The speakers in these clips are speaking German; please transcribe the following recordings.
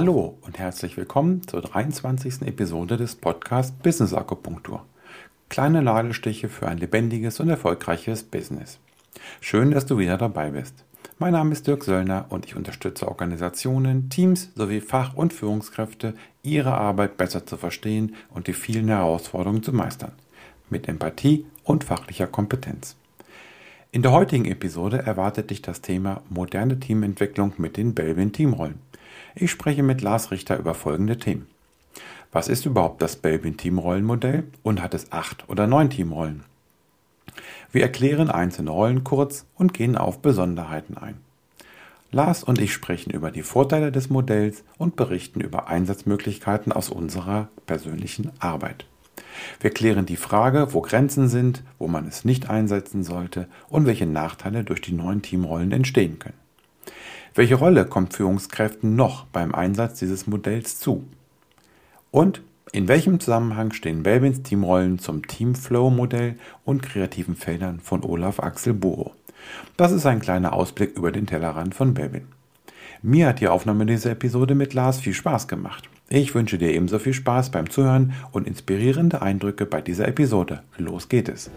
Hallo und herzlich willkommen zur 23. Episode des Podcasts Business Akupunktur. Kleine Ladestiche für ein lebendiges und erfolgreiches Business. Schön, dass du wieder dabei bist. Mein Name ist Dirk Söllner und ich unterstütze Organisationen, Teams sowie Fach- und Führungskräfte, ihre Arbeit besser zu verstehen und die vielen Herausforderungen zu meistern. Mit Empathie und fachlicher Kompetenz. In der heutigen Episode erwartet dich das Thema moderne Teamentwicklung mit den Belvin Teamrollen. Ich spreche mit Lars Richter über folgende Themen. Was ist überhaupt das Belbin Teamrollenmodell und hat es acht oder neun Teamrollen? Wir erklären einzelne Rollen kurz und gehen auf Besonderheiten ein. Lars und ich sprechen über die Vorteile des Modells und berichten über Einsatzmöglichkeiten aus unserer persönlichen Arbeit. Wir klären die Frage, wo Grenzen sind, wo man es nicht einsetzen sollte und welche Nachteile durch die neuen Teamrollen entstehen können. Welche Rolle kommt Führungskräften noch beim Einsatz dieses Modells zu? Und in welchem Zusammenhang stehen Belbins Teamrollen zum Teamflow-Modell und kreativen Feldern von Olaf Axel Buro? Das ist ein kleiner Ausblick über den Tellerrand von Belbin. Mir hat die Aufnahme dieser Episode mit Lars viel Spaß gemacht. Ich wünsche dir ebenso viel Spaß beim Zuhören und inspirierende Eindrücke bei dieser Episode. Los geht es!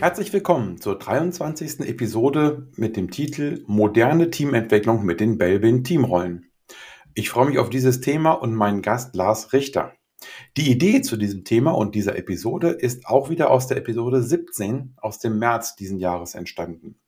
Herzlich willkommen zur 23. Episode mit dem Titel Moderne Teamentwicklung mit den Belbin Teamrollen. Ich freue mich auf dieses Thema und meinen Gast Lars Richter. Die Idee zu diesem Thema und dieser Episode ist auch wieder aus der Episode 17 aus dem März diesen Jahres entstanden.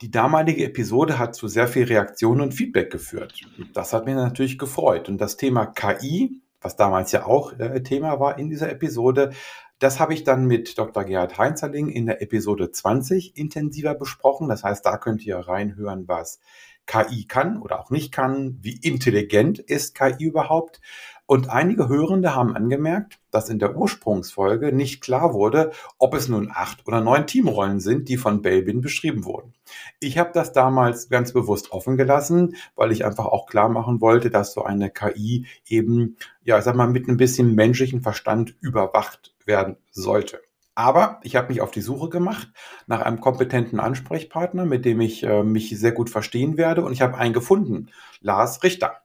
Die damalige Episode hat zu sehr viel Reaktion und Feedback geführt. Das hat mich natürlich gefreut. Und das Thema KI, was damals ja auch äh, Thema war in dieser Episode, das habe ich dann mit Dr. Gerhard Heinzerling in der Episode 20 intensiver besprochen. Das heißt, da könnt ihr reinhören, was KI kann oder auch nicht kann, wie intelligent ist KI überhaupt. Und einige Hörende haben angemerkt, dass in der Ursprungsfolge nicht klar wurde, ob es nun acht oder neun Teamrollen sind, die von Belbin beschrieben wurden. Ich habe das damals ganz bewusst offen gelassen, weil ich einfach auch klar machen wollte, dass so eine KI eben, ja, ich sag mal, mit ein bisschen menschlichen Verstand überwacht werden sollte. Aber ich habe mich auf die Suche gemacht nach einem kompetenten Ansprechpartner, mit dem ich äh, mich sehr gut verstehen werde. Und ich habe einen gefunden, Lars Richter.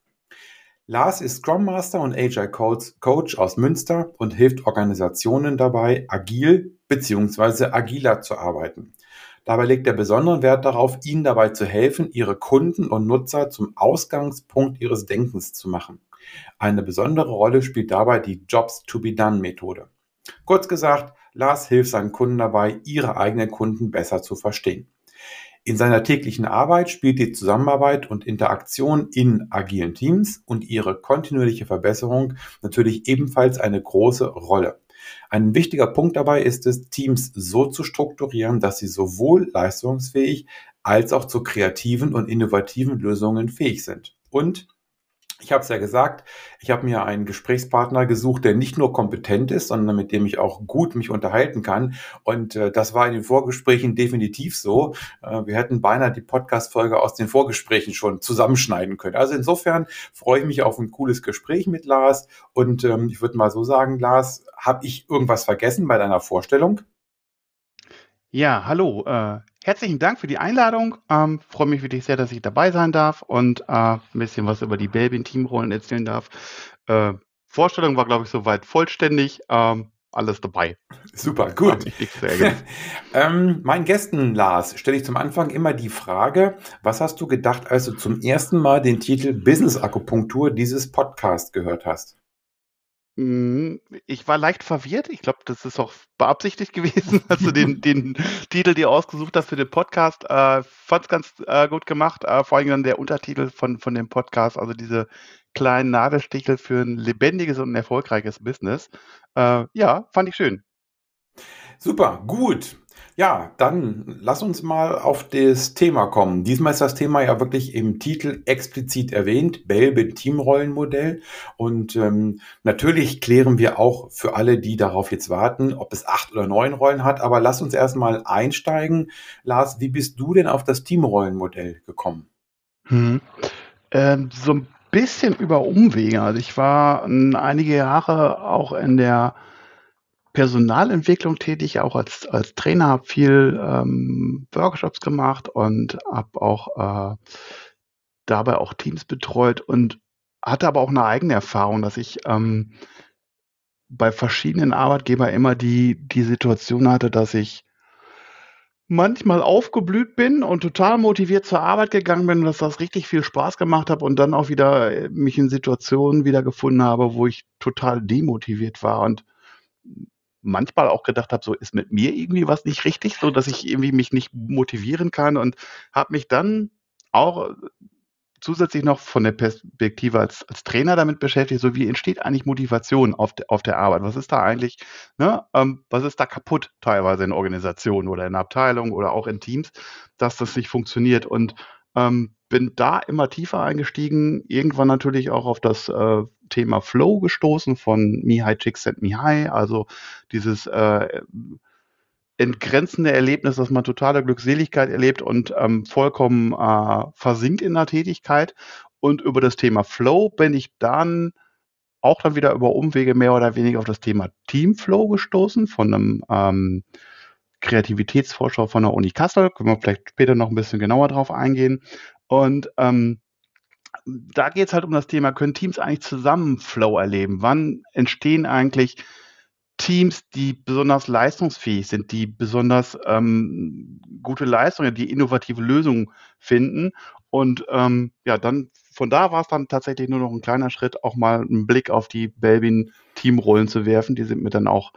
Lars ist Scrum Master und Agile Coach aus Münster und hilft Organisationen dabei, agil bzw. agiler zu arbeiten. Dabei legt er besonderen Wert darauf, ihnen dabei zu helfen, ihre Kunden und Nutzer zum Ausgangspunkt ihres Denkens zu machen. Eine besondere Rolle spielt dabei die Jobs to be done Methode. Kurz gesagt, Lars hilft seinen Kunden dabei, ihre eigenen Kunden besser zu verstehen. In seiner täglichen Arbeit spielt die Zusammenarbeit und Interaktion in agilen Teams und ihre kontinuierliche Verbesserung natürlich ebenfalls eine große Rolle. Ein wichtiger Punkt dabei ist es, Teams so zu strukturieren, dass sie sowohl leistungsfähig als auch zu kreativen und innovativen Lösungen fähig sind. Und ich habe es ja gesagt, ich habe mir einen Gesprächspartner gesucht, der nicht nur kompetent ist, sondern mit dem ich auch gut mich unterhalten kann. Und äh, das war in den Vorgesprächen definitiv so. Äh, wir hätten beinahe die Podcast-Folge aus den Vorgesprächen schon zusammenschneiden können. Also insofern freue ich mich auf ein cooles Gespräch mit Lars. Und ähm, ich würde mal so sagen, Lars, habe ich irgendwas vergessen bei deiner Vorstellung? Ja, hallo. Äh, herzlichen Dank für die Einladung. Ähm, freue mich wirklich sehr, dass ich dabei sein darf und äh, ein bisschen was über die Belbin-Teamrollen erzählen darf. Äh, Vorstellung war, glaube ich, soweit vollständig. Ähm, alles dabei. Super, gut. ähm, meinen Gästen, Lars, stelle ich zum Anfang immer die Frage, was hast du gedacht, als du zum ersten Mal den Titel Business Akupunktur dieses Podcast gehört hast? Mhm, ich war leicht verwirrt. Ich glaube, das ist auch beabsichtigt gewesen, als du den, den Titel dir ausgesucht hast für den Podcast. Äh, Fand es ganz äh, gut gemacht. Äh, vor allem dann der Untertitel von, von dem Podcast, also diese kleinen Nadelstichel für ein lebendiges und ein erfolgreiches Business. Äh, ja, fand ich schön. Super, gut. Ja, dann lass uns mal auf das Thema kommen. Diesmal ist das Thema ja wirklich im Titel explizit erwähnt, Belbin Teamrollenmodell. Und ähm, natürlich klären wir auch für alle, die darauf jetzt warten, ob es acht oder neun Rollen hat. Aber lass uns erstmal einsteigen. Lars, wie bist du denn auf das Teamrollenmodell gekommen? Hm. Ähm, so ein bisschen über Umwege. Also ich war ähm, einige Jahre auch in der Personalentwicklung tätig, auch als, als Trainer, habe viel ähm, Workshops gemacht und habe auch äh, dabei auch Teams betreut und hatte aber auch eine eigene Erfahrung, dass ich ähm, bei verschiedenen Arbeitgebern immer die, die Situation hatte, dass ich manchmal aufgeblüht bin und total motiviert zur Arbeit gegangen bin, dass das richtig viel Spaß gemacht hat und dann auch wieder äh, mich in Situationen wiedergefunden habe, wo ich total demotiviert war und manchmal auch gedacht habe, so ist mit mir irgendwie was nicht richtig, so dass ich irgendwie mich nicht motivieren kann und habe mich dann auch zusätzlich noch von der Perspektive als, als Trainer damit beschäftigt, so wie entsteht eigentlich Motivation auf, de, auf der Arbeit? Was ist da eigentlich, ne, ähm, was ist da kaputt teilweise in Organisationen oder in Abteilungen oder auch in Teams, dass das nicht funktioniert? Und ähm, bin da immer tiefer eingestiegen, irgendwann natürlich auch auf das äh, Thema Flow gestoßen von Mihai Csikszentmihalyi, also dieses äh, entgrenzende Erlebnis, dass man totale Glückseligkeit erlebt und ähm, vollkommen äh, versinkt in der Tätigkeit. Und über das Thema Flow bin ich dann auch dann wieder über Umwege mehr oder weniger auf das Thema Teamflow gestoßen von einem ähm, Kreativitätsforscher von der Uni Kassel. Können wir vielleicht später noch ein bisschen genauer drauf eingehen. Und ähm, da geht es halt um das Thema, können Teams eigentlich zusammen Flow erleben? Wann entstehen eigentlich Teams, die besonders leistungsfähig sind, die besonders ähm, gute Leistungen, die innovative Lösungen finden. Und ähm, ja, dann von da war es dann tatsächlich nur noch ein kleiner Schritt, auch mal einen Blick auf die Belbin-Teamrollen zu werfen. Die sind mir dann auch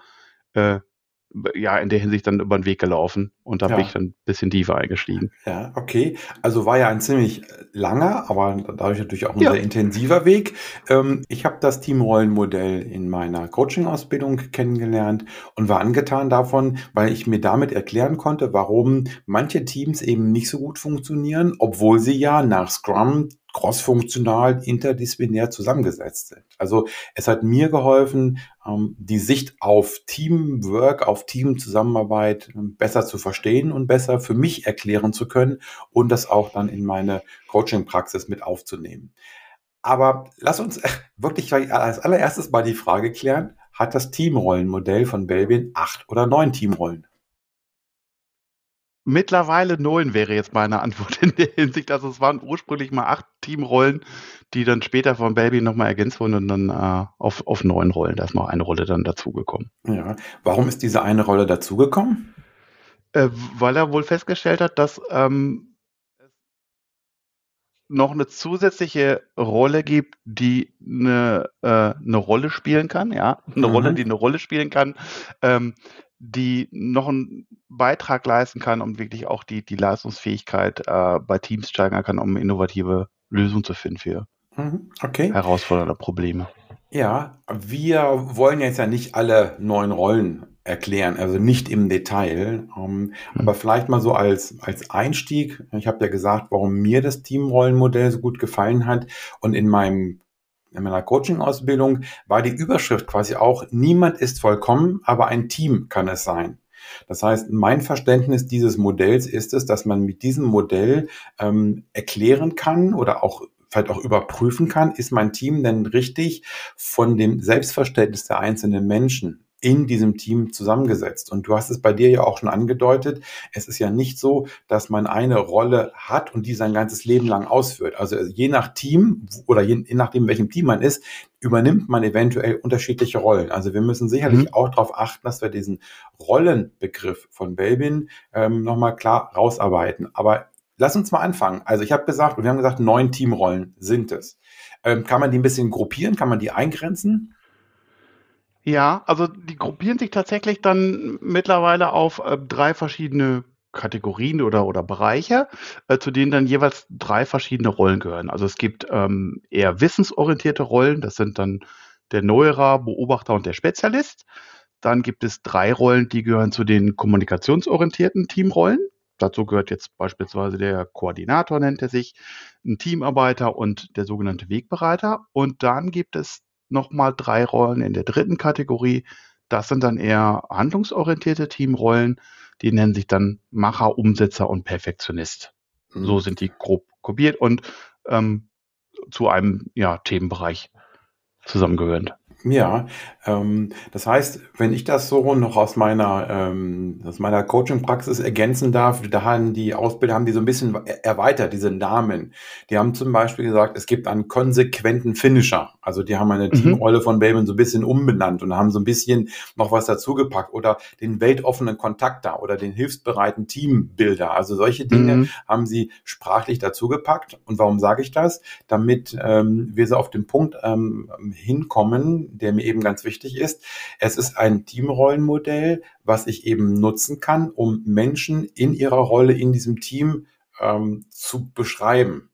äh, ja, in der Hinsicht dann über den Weg gelaufen und da ja. bin ich dann ein bisschen tiefer eingestiegen. Ja, okay. Also war ja ein ziemlich langer, aber dadurch natürlich auch ein ja. sehr intensiver Weg. Ähm, ich habe das Teamrollenmodell in meiner Coaching-Ausbildung kennengelernt und war angetan davon, weil ich mir damit erklären konnte, warum manche Teams eben nicht so gut funktionieren, obwohl sie ja nach Scrum crossfunktional, interdisziplinär zusammengesetzt sind. Also es hat mir geholfen, ähm, die Sicht auf Teamwork, auf Teamzusammenarbeit ähm, besser zu verstehen und besser für mich erklären zu können und das auch dann in meine Coaching-Praxis mit aufzunehmen. Aber lass uns wirklich als allererstes mal die Frage klären, hat das Teamrollenmodell von Belbin acht oder neun Teamrollen? Mittlerweile neun wäre jetzt meine Antwort in der Hinsicht. Also es waren ursprünglich mal acht Teamrollen, die dann später von Baby nochmal ergänzt wurden und dann äh, auf, auf neun Rollen. Da ist noch eine Rolle dann dazugekommen. Ja. Warum ist diese eine Rolle dazugekommen? Äh, weil er wohl festgestellt hat, dass ähm, es noch eine zusätzliche Rolle gibt, die eine, äh, eine Rolle spielen kann, ja, eine mhm. Rolle, die eine Rolle spielen kann, ähm, die noch einen Beitrag leisten kann, um wirklich auch die, die Leistungsfähigkeit äh, bei Teams steigern kann, um innovative Lösungen zu finden für mhm, okay. herausfordernde Probleme. Ja, wir wollen jetzt ja nicht alle neuen Rollen erklären, also nicht im Detail, ähm, mhm. aber vielleicht mal so als, als Einstieg. Ich habe ja gesagt, warum mir das Teamrollenmodell so gut gefallen hat und in meinem in meiner Coaching-Ausbildung war die Überschrift quasi auch, niemand ist vollkommen, aber ein Team kann es sein. Das heißt, mein Verständnis dieses Modells ist es, dass man mit diesem Modell ähm, erklären kann oder auch vielleicht auch überprüfen kann, ist mein Team denn richtig von dem Selbstverständnis der einzelnen Menschen in diesem Team zusammengesetzt. Und du hast es bei dir ja auch schon angedeutet. Es ist ja nicht so, dass man eine Rolle hat und die sein ganzes Leben lang ausführt. Also je nach Team oder je, je nachdem, welchem Team man ist, übernimmt man eventuell unterschiedliche Rollen. Also wir müssen sicherlich mhm. auch darauf achten, dass wir diesen Rollenbegriff von Belbin ähm, nochmal klar rausarbeiten. Aber lass uns mal anfangen. Also ich habe gesagt, wir haben gesagt, neun Teamrollen sind es. Ähm, kann man die ein bisschen gruppieren? Kann man die eingrenzen? Ja, also die gruppieren sich tatsächlich dann mittlerweile auf äh, drei verschiedene Kategorien oder, oder Bereiche, äh, zu denen dann jeweils drei verschiedene Rollen gehören. Also es gibt ähm, eher wissensorientierte Rollen, das sind dann der Neuerer, Beobachter und der Spezialist. Dann gibt es drei Rollen, die gehören zu den kommunikationsorientierten Teamrollen. Dazu gehört jetzt beispielsweise der Koordinator, nennt er sich, ein Teamarbeiter und der sogenannte Wegbereiter. Und dann gibt es nochmal drei Rollen in der dritten Kategorie. Das sind dann eher handlungsorientierte Teamrollen. Die nennen sich dann Macher, Umsetzer und Perfektionist. Mhm. So sind die grob kopiert und ähm, zu einem ja, Themenbereich zusammengehören. Ja, ähm, das heißt, wenn ich das so noch aus meiner, ähm, aus meiner Coaching-Praxis ergänzen darf, da haben die Ausbilder haben die so ein bisschen erweitert, diese Namen. Die haben zum Beispiel gesagt, es gibt einen konsequenten Finisher. Also die haben eine mhm. Teamrolle von Bateman so ein bisschen umbenannt und haben so ein bisschen noch was dazugepackt oder den weltoffenen Kontakter oder den hilfsbereiten Teambilder. Also solche Dinge mhm. haben sie sprachlich dazugepackt. Und warum sage ich das? Damit ähm, wir so auf den Punkt ähm, hinkommen, der mir eben ganz wichtig ist. Es ist ein Teamrollenmodell, was ich eben nutzen kann, um Menschen in ihrer Rolle in diesem Team ähm, zu beschreiben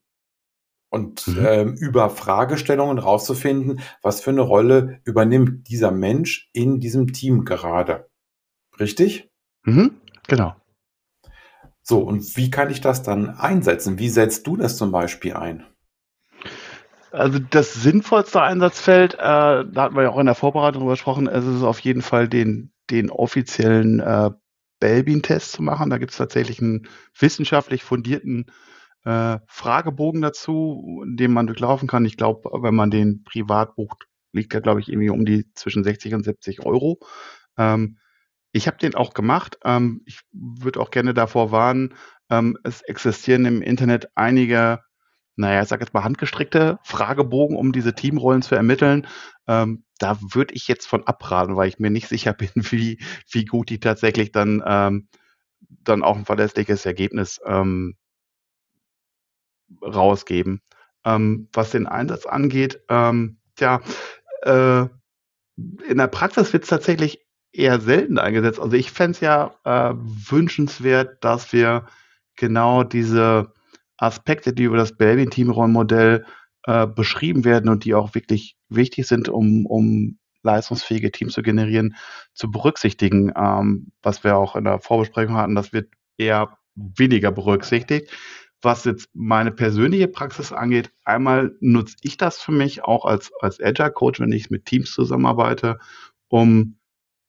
und mhm. ähm, über Fragestellungen rauszufinden, was für eine Rolle übernimmt dieser Mensch in diesem Team gerade. Richtig? Mhm, genau. So, und wie kann ich das dann einsetzen? Wie setzt du das zum Beispiel ein? Also das sinnvollste Einsatzfeld, äh, da hatten wir ja auch in der Vorbereitung drüber gesprochen, es ist auf jeden Fall den, den offiziellen äh, Belbin-Test zu machen. Da gibt es tatsächlich einen wissenschaftlich fundierten äh, Fragebogen dazu, den man durchlaufen kann. Ich glaube, wenn man den privat bucht, liegt er, glaube ich, irgendwie um die zwischen 60 und 70 Euro. Ähm, ich habe den auch gemacht. Ähm, ich würde auch gerne davor warnen, ähm, es existieren im Internet einige naja, ich sage jetzt mal handgestrickte Fragebogen, um diese Teamrollen zu ermitteln. Ähm, da würde ich jetzt von abraten, weil ich mir nicht sicher bin, wie, wie gut die tatsächlich dann, ähm, dann auch ein verlässliches Ergebnis ähm, rausgeben. Ähm, was den Einsatz angeht, ähm, ja, äh, in der Praxis wird es tatsächlich eher selten eingesetzt. Also ich fände es ja äh, wünschenswert, dass wir genau diese Aspekte, die über das Belbin-Teamrollenmodell äh, beschrieben werden und die auch wirklich wichtig sind, um, um leistungsfähige Teams zu generieren, zu berücksichtigen. Ähm, was wir auch in der Vorbesprechung hatten, das wird eher weniger berücksichtigt. Was jetzt meine persönliche Praxis angeht, einmal nutze ich das für mich auch als, als Agile Coach, wenn ich mit Teams zusammenarbeite, um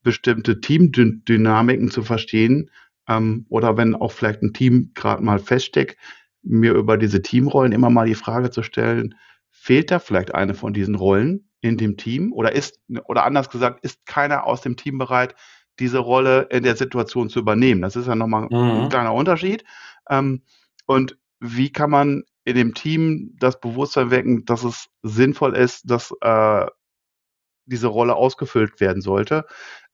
bestimmte Teamdynamiken zu verstehen. Ähm, oder wenn auch vielleicht ein Team gerade mal feststeckt, mir über diese Teamrollen immer mal die Frage zu stellen, fehlt da vielleicht eine von diesen Rollen in dem Team oder ist, oder anders gesagt, ist keiner aus dem Team bereit, diese Rolle in der Situation zu übernehmen? Das ist ja nochmal mhm. ein kleiner Unterschied. Ähm, und wie kann man in dem Team das Bewusstsein wecken, dass es sinnvoll ist, dass äh, diese Rolle ausgefüllt werden sollte.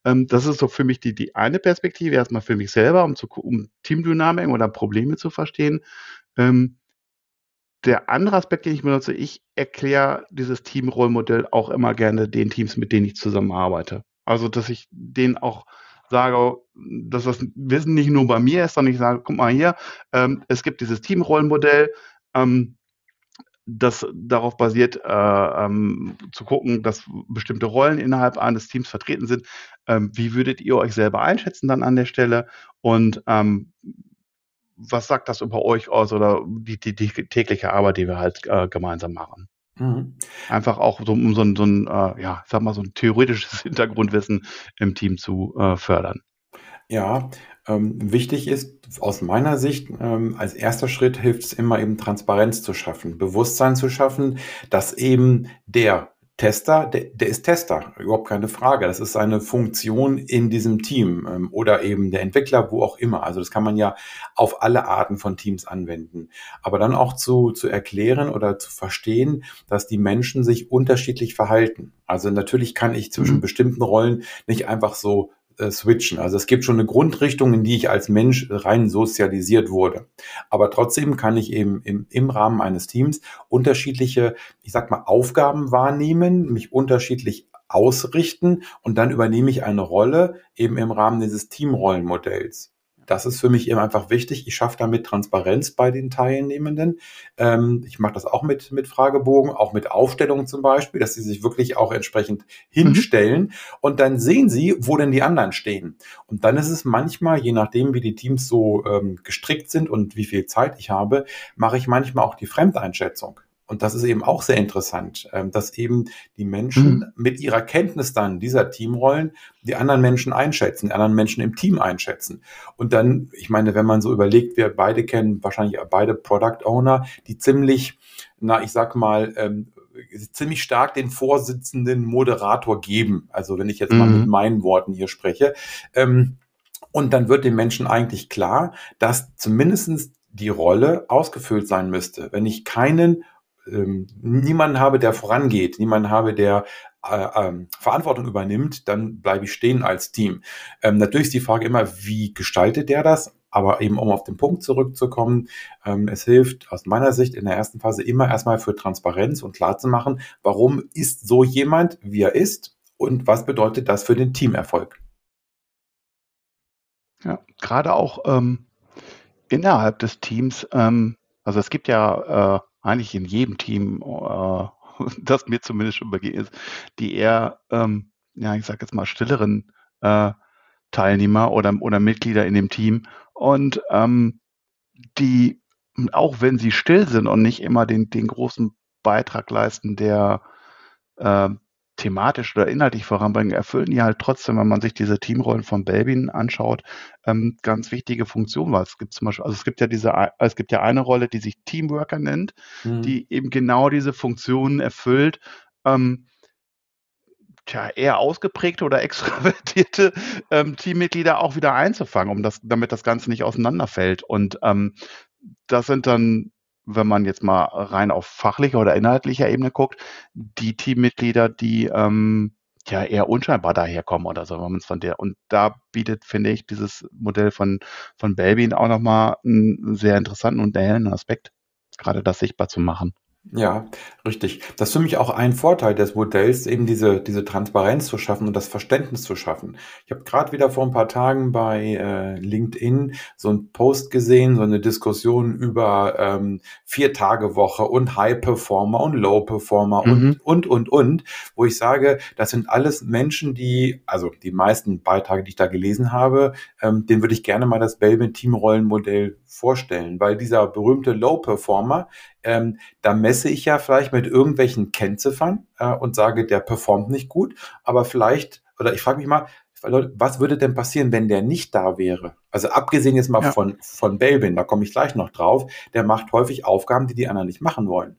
Ähm, das ist so für mich die, die eine Perspektive, erstmal für mich selber, um, zu, um Teamdynamik oder Probleme zu verstehen. Ähm, der andere Aspekt, den ich benutze, ich erkläre dieses Teamrollmodell auch immer gerne den Teams, mit denen ich zusammenarbeite. Also, dass ich denen auch sage, dass das Wissen nicht nur bei mir ist, sondern ich sage, guck mal hier, ähm, es gibt dieses Teamrollenmodell, ähm, das darauf basiert, äh, ähm, zu gucken, dass bestimmte Rollen innerhalb eines Teams vertreten sind. Ähm, wie würdet ihr euch selber einschätzen dann an der Stelle? Und ähm, was sagt das über euch aus oder die, die, die tägliche Arbeit, die wir halt äh, gemeinsam machen? Mhm. Einfach auch so, um so ein, so ein äh, ja, sag mal, so ein theoretisches Hintergrundwissen im Team zu äh, fördern. Ja, ähm, wichtig ist aus meiner Sicht, ähm, als erster Schritt hilft es immer eben Transparenz zu schaffen, Bewusstsein zu schaffen, dass eben der Tester, der, der ist Tester, überhaupt keine Frage. Das ist seine Funktion in diesem Team ähm, oder eben der Entwickler, wo auch immer. Also das kann man ja auf alle Arten von Teams anwenden. Aber dann auch zu, zu erklären oder zu verstehen, dass die Menschen sich unterschiedlich verhalten. Also natürlich kann ich zwischen mhm. bestimmten Rollen nicht einfach so äh, switchen. Also es gibt schon eine Grundrichtung, in die ich als Mensch rein sozialisiert wurde. Aber trotzdem kann ich eben im, im Rahmen eines Teams unterschiedliche, ich sag mal, Aufgaben wahrnehmen, mich unterschiedlich ausrichten und dann übernehme ich eine Rolle eben im Rahmen dieses Teamrollenmodells. Das ist für mich eben einfach wichtig. Ich schaffe damit Transparenz bei den Teilnehmenden. Ähm, ich mache das auch mit, mit Fragebogen, auch mit Aufstellungen zum Beispiel, dass sie sich wirklich auch entsprechend hinstellen mhm. und dann sehen sie, wo denn die anderen stehen. Und dann ist es manchmal, je nachdem, wie die Teams so ähm, gestrickt sind und wie viel Zeit ich habe, mache ich manchmal auch die Fremdeinschätzung. Und das ist eben auch sehr interessant, ähm, dass eben die Menschen mhm. mit ihrer Kenntnis dann dieser Teamrollen die anderen Menschen einschätzen, die anderen Menschen im Team einschätzen. Und dann, ich meine, wenn man so überlegt, wir beide kennen wahrscheinlich beide Product Owner, die ziemlich na, ich sag mal, ähm, ziemlich stark den Vorsitzenden Moderator geben. Also wenn ich jetzt mhm. mal mit meinen Worten hier spreche. Ähm, und dann wird den Menschen eigentlich klar, dass zumindestens die Rolle ausgefüllt sein müsste. Wenn ich keinen, ähm, niemanden habe, der vorangeht, niemanden habe, der äh, ähm, Verantwortung übernimmt, dann bleibe ich stehen als Team. Ähm, natürlich ist die Frage immer, wie gestaltet der das? Aber eben, um auf den Punkt zurückzukommen, ähm, es hilft aus meiner Sicht in der ersten Phase immer erstmal für Transparenz und klar zu machen, warum ist so jemand, wie er ist und was bedeutet das für den Teamerfolg. Ja, gerade auch ähm, innerhalb des Teams, ähm, also es gibt ja äh, eigentlich in jedem Team, äh, das mir zumindest schon begegnet ist, die eher, ähm, ja, ich sag jetzt mal, stilleren äh, Teilnehmer oder, oder Mitglieder in dem Team. Und ähm, die, auch wenn sie still sind und nicht immer den, den großen Beitrag leisten, der äh, thematisch oder inhaltlich voranbringen, erfüllen die halt trotzdem, wenn man sich diese Teamrollen von Belbin anschaut, ähm, ganz wichtige Funktionen. Weil es gibt zum Beispiel, also es gibt ja diese, es gibt ja eine Rolle, die sich Teamworker nennt, mhm. die eben genau diese Funktionen erfüllt. Ähm, tja, eher ausgeprägte oder extrovertierte ähm, Teammitglieder auch wieder einzufangen, um das, damit das Ganze nicht auseinanderfällt. Und ähm, das sind dann wenn man jetzt mal rein auf fachlicher oder inhaltlicher Ebene guckt, die Teammitglieder, die ähm, ja eher unscheinbar daherkommen oder so, wenn man es von der und da bietet, finde ich, dieses Modell von von Belbin auch nochmal einen sehr interessanten und erhellenden Aspekt, gerade das sichtbar zu machen. Ja, richtig. Das ist für mich auch ein Vorteil des Modells, eben diese, diese Transparenz zu schaffen und das Verständnis zu schaffen. Ich habe gerade wieder vor ein paar Tagen bei äh, LinkedIn so einen Post gesehen, so eine Diskussion über ähm, Vier-Tage-Woche und High-Performer und Low-Performer mhm. und, und, und, und, wo ich sage, das sind alles Menschen, die, also die meisten Beiträge, die ich da gelesen habe, ähm, den würde ich gerne mal das Belbin-Teamrollenmodell vorstellen, weil dieser berühmte Low-Performer, ähm, da messe ich ja vielleicht mit irgendwelchen Kennziffern äh, und sage, der performt nicht gut, aber vielleicht, oder ich frage mich mal, was würde denn passieren, wenn der nicht da wäre? Also abgesehen jetzt mal ja. von, von Belbin, da komme ich gleich noch drauf, der macht häufig Aufgaben, die die anderen nicht machen wollen.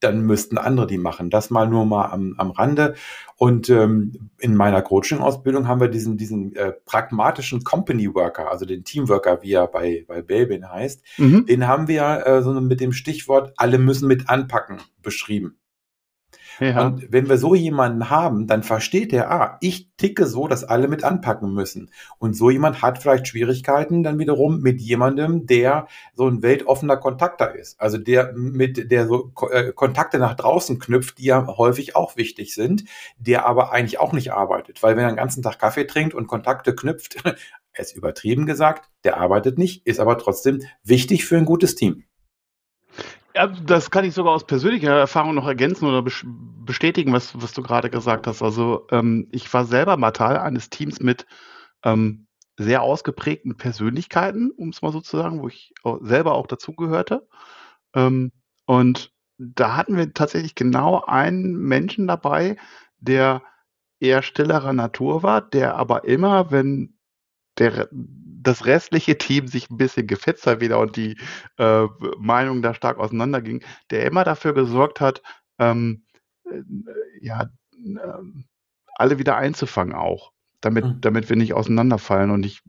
Dann müssten andere die machen. Das mal nur mal am, am Rande. Und ähm, in meiner Coaching-Ausbildung haben wir diesen, diesen äh, pragmatischen Company Worker, also den Teamworker, wie er bei, bei Belbin heißt, mhm. den haben wir äh, so mit dem Stichwort alle müssen mit anpacken beschrieben. Ja. Und wenn wir so jemanden haben, dann versteht er, ah, ich ticke so, dass alle mit anpacken müssen. Und so jemand hat vielleicht Schwierigkeiten dann wiederum mit jemandem, der so ein weltoffener Kontakter ist. Also der mit, der so äh, Kontakte nach draußen knüpft, die ja häufig auch wichtig sind, der aber eigentlich auch nicht arbeitet. Weil wenn er den ganzen Tag Kaffee trinkt und Kontakte knüpft, ist übertrieben gesagt, der arbeitet nicht, ist aber trotzdem wichtig für ein gutes Team. Ja, das kann ich sogar aus persönlicher Erfahrung noch ergänzen oder bestätigen, was, was du gerade gesagt hast. Also ähm, ich war selber mal Teil eines Teams mit ähm, sehr ausgeprägten Persönlichkeiten, um es mal so zu sagen, wo ich auch selber auch dazugehörte. Ähm, und da hatten wir tatsächlich genau einen Menschen dabei, der eher stillerer Natur war, der aber immer, wenn der das restliche Team sich ein bisschen gefetzt hat wieder und die äh, Meinungen da stark auseinandergingen, der immer dafür gesorgt hat, ähm, äh, ja, äh, alle wieder einzufangen auch, damit, mhm. damit wir nicht auseinanderfallen. Und ich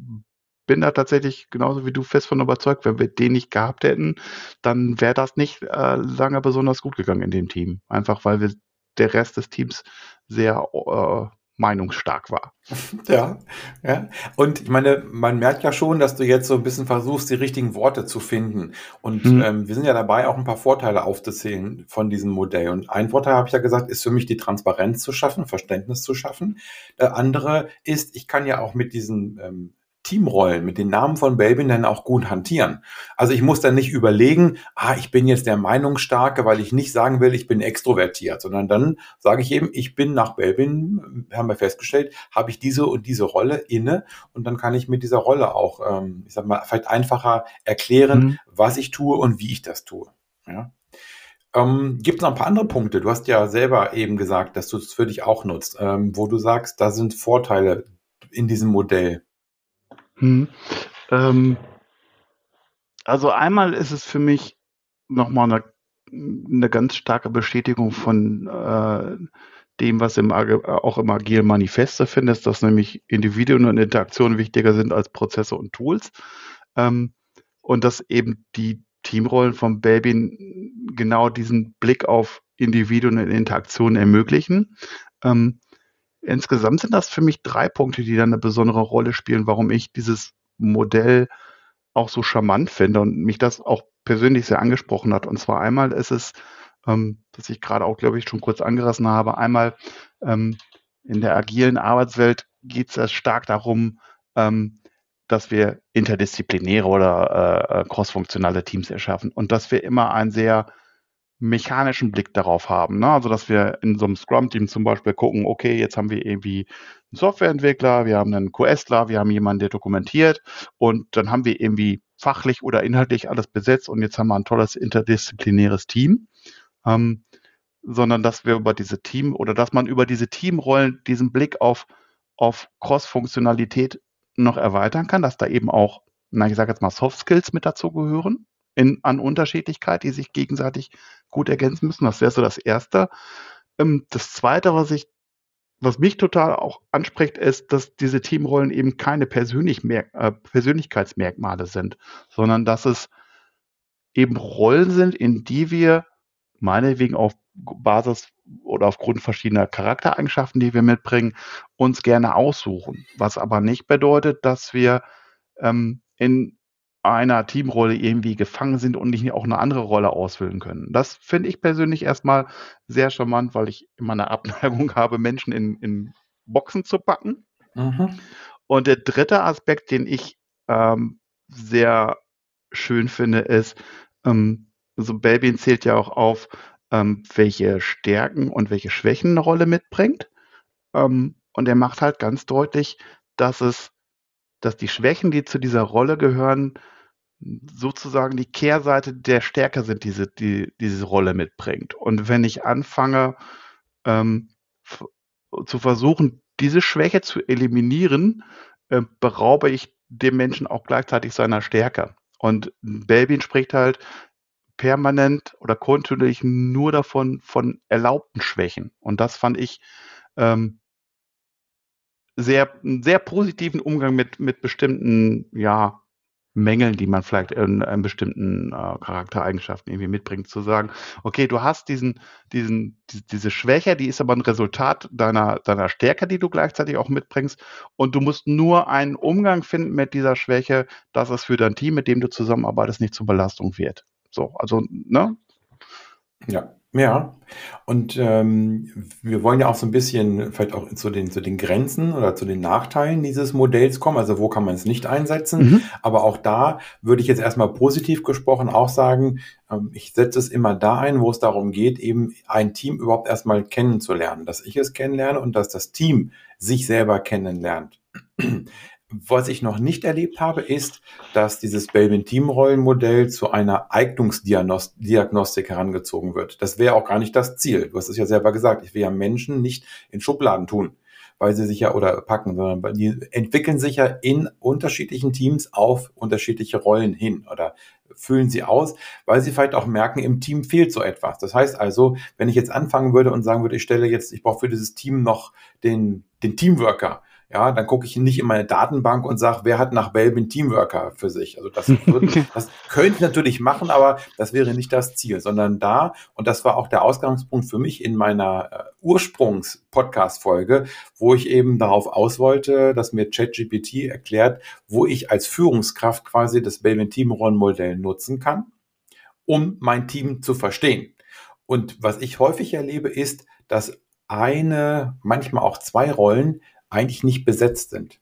bin da tatsächlich genauso wie du fest von überzeugt, wenn wir den nicht gehabt hätten, dann wäre das nicht äh, lange besonders gut gegangen in dem Team. Einfach weil wir der Rest des Teams sehr äh, meinungsstark war. Ja, ja. Und ich meine, man merkt ja schon, dass du jetzt so ein bisschen versuchst, die richtigen Worte zu finden. Und mhm. ähm, wir sind ja dabei, auch ein paar Vorteile aufzuzählen von diesem Modell. Und ein Vorteil, habe ich ja gesagt, ist für mich die Transparenz zu schaffen, Verständnis zu schaffen. Der andere ist, ich kann ja auch mit diesen ähm, Teamrollen mit den Namen von Belbin dann auch gut hantieren. Also ich muss dann nicht überlegen, ah, ich bin jetzt der Meinungsstarke, weil ich nicht sagen will, ich bin extrovertiert, sondern dann sage ich eben, ich bin nach Belbin, haben wir festgestellt, habe ich diese und diese Rolle inne und dann kann ich mit dieser Rolle auch, ähm, ich sag mal, vielleicht einfacher erklären, mhm. was ich tue und wie ich das tue. Ja. Ähm, Gibt es noch ein paar andere Punkte? Du hast ja selber eben gesagt, dass du es für dich auch nutzt, ähm, wo du sagst, da sind Vorteile in diesem Modell. Hm. Ähm, also einmal ist es für mich nochmal eine, eine ganz starke Bestätigung von äh, dem, was im, auch im Agilen Manifest ist, dass nämlich Individuen und Interaktionen wichtiger sind als Prozesse und Tools. Ähm, und dass eben die Teamrollen von Belbin genau diesen Blick auf Individuen und Interaktionen ermöglichen. Ähm, insgesamt sind das für mich drei Punkte, die dann eine besondere Rolle spielen, warum ich dieses Modell auch so charmant finde und mich das auch persönlich sehr angesprochen hat. Und zwar einmal ist es, ähm, dass ich gerade auch, glaube ich, schon kurz angerissen habe, einmal ähm, in der agilen Arbeitswelt geht es stark darum, ähm, dass wir interdisziplinäre oder äh, crossfunktionale Teams erschaffen und dass wir immer einen sehr mechanischen Blick darauf haben. Ne? Also, dass wir in so einem Scrum-Team zum Beispiel gucken, okay, jetzt haben wir irgendwie einen Softwareentwickler, wir haben einen QSler, wir haben jemanden, der dokumentiert und dann haben wir irgendwie fachlich oder inhaltlich alles besetzt und jetzt haben wir ein tolles interdisziplinäres Team. Ähm, sondern dass wir über diese Team oder dass man über diese Teamrollen diesen Blick auf, auf Cross-Funktionalität noch erweitern kann, dass da eben auch, na, ich sage jetzt mal, Soft Skills mit dazu gehören, in, an Unterschiedlichkeit, die sich gegenseitig gut ergänzen müssen. Das wäre so das Erste. Ähm, das Zweite, was ich, was mich total auch anspricht, ist, dass diese Teamrollen eben keine Persönlich äh, Persönlichkeitsmerkmale sind, sondern dass es eben Rollen sind, in die wir meinetwegen auf Basis oder aufgrund verschiedener Charaktereigenschaften, die wir mitbringen, uns gerne aussuchen. Was aber nicht bedeutet, dass wir ähm, in einer Teamrolle irgendwie gefangen sind und nicht auch eine andere Rolle ausfüllen können. Das finde ich persönlich erstmal sehr charmant, weil ich immer eine Abneigung habe, Menschen in, in Boxen zu packen. Mhm. Und der dritte Aspekt, den ich ähm, sehr schön finde, ist, ähm, so Belbin zählt ja auch auf, ähm, welche Stärken und welche Schwächen eine Rolle mitbringt. Ähm, und er macht halt ganz deutlich, dass es, dass die Schwächen, die zu dieser Rolle gehören, sozusagen die Kehrseite der Stärke sind, diese, die diese Rolle mitbringt. Und wenn ich anfange ähm, zu versuchen, diese Schwäche zu eliminieren, äh, beraube ich dem Menschen auch gleichzeitig seiner Stärke. Und Belbin spricht halt permanent oder kontinuierlich nur davon von erlaubten Schwächen. Und das fand ich ähm, sehr, einen sehr positiven Umgang mit, mit bestimmten, ja, Mängeln, die man vielleicht in, in bestimmten äh, Charaktereigenschaften irgendwie mitbringt, zu sagen, okay, du hast diesen, diesen, die, diese Schwäche, die ist aber ein Resultat deiner, deiner Stärke, die du gleichzeitig auch mitbringst. Und du musst nur einen Umgang finden mit dieser Schwäche, dass es für dein Team, mit dem du zusammenarbeitest, nicht zur Belastung wird. So, also, ne? Ja, ja. Und ähm, wir wollen ja auch so ein bisschen vielleicht auch zu den, zu den Grenzen oder zu den Nachteilen dieses Modells kommen. Also wo kann man es nicht einsetzen? Mhm. Aber auch da würde ich jetzt erstmal positiv gesprochen auch sagen, ähm, ich setze es immer da ein, wo es darum geht, eben ein Team überhaupt erstmal kennenzulernen, dass ich es kennenlerne und dass das Team sich selber kennenlernt. Was ich noch nicht erlebt habe, ist, dass dieses Belbin-Team-Rollenmodell zu einer Eignungsdiagnostik herangezogen wird. Das wäre auch gar nicht das Ziel. Du hast es ja selber gesagt. Ich will ja Menschen nicht in Schubladen tun, weil sie sich ja oder packen, sondern die entwickeln sich ja in unterschiedlichen Teams auf unterschiedliche Rollen hin oder füllen sie aus, weil sie vielleicht auch merken, im Team fehlt so etwas. Das heißt also, wenn ich jetzt anfangen würde und sagen würde, ich stelle jetzt, ich brauche für dieses Team noch den, den Teamworker, ja, dann gucke ich nicht in meine Datenbank und sage, wer hat nach Belbin Teamworker für sich. Also das, würde, das könnte ich natürlich machen, aber das wäre nicht das Ziel, sondern da, und das war auch der Ausgangspunkt für mich in meiner äh, Ursprungs-Podcast-Folge, wo ich eben darauf aus wollte, dass mir ChatGPT erklärt, wo ich als Führungskraft quasi das Belbin Teamrollenmodell nutzen kann, um mein Team zu verstehen. Und was ich häufig erlebe, ist, dass eine, manchmal auch zwei Rollen eigentlich nicht besetzt sind.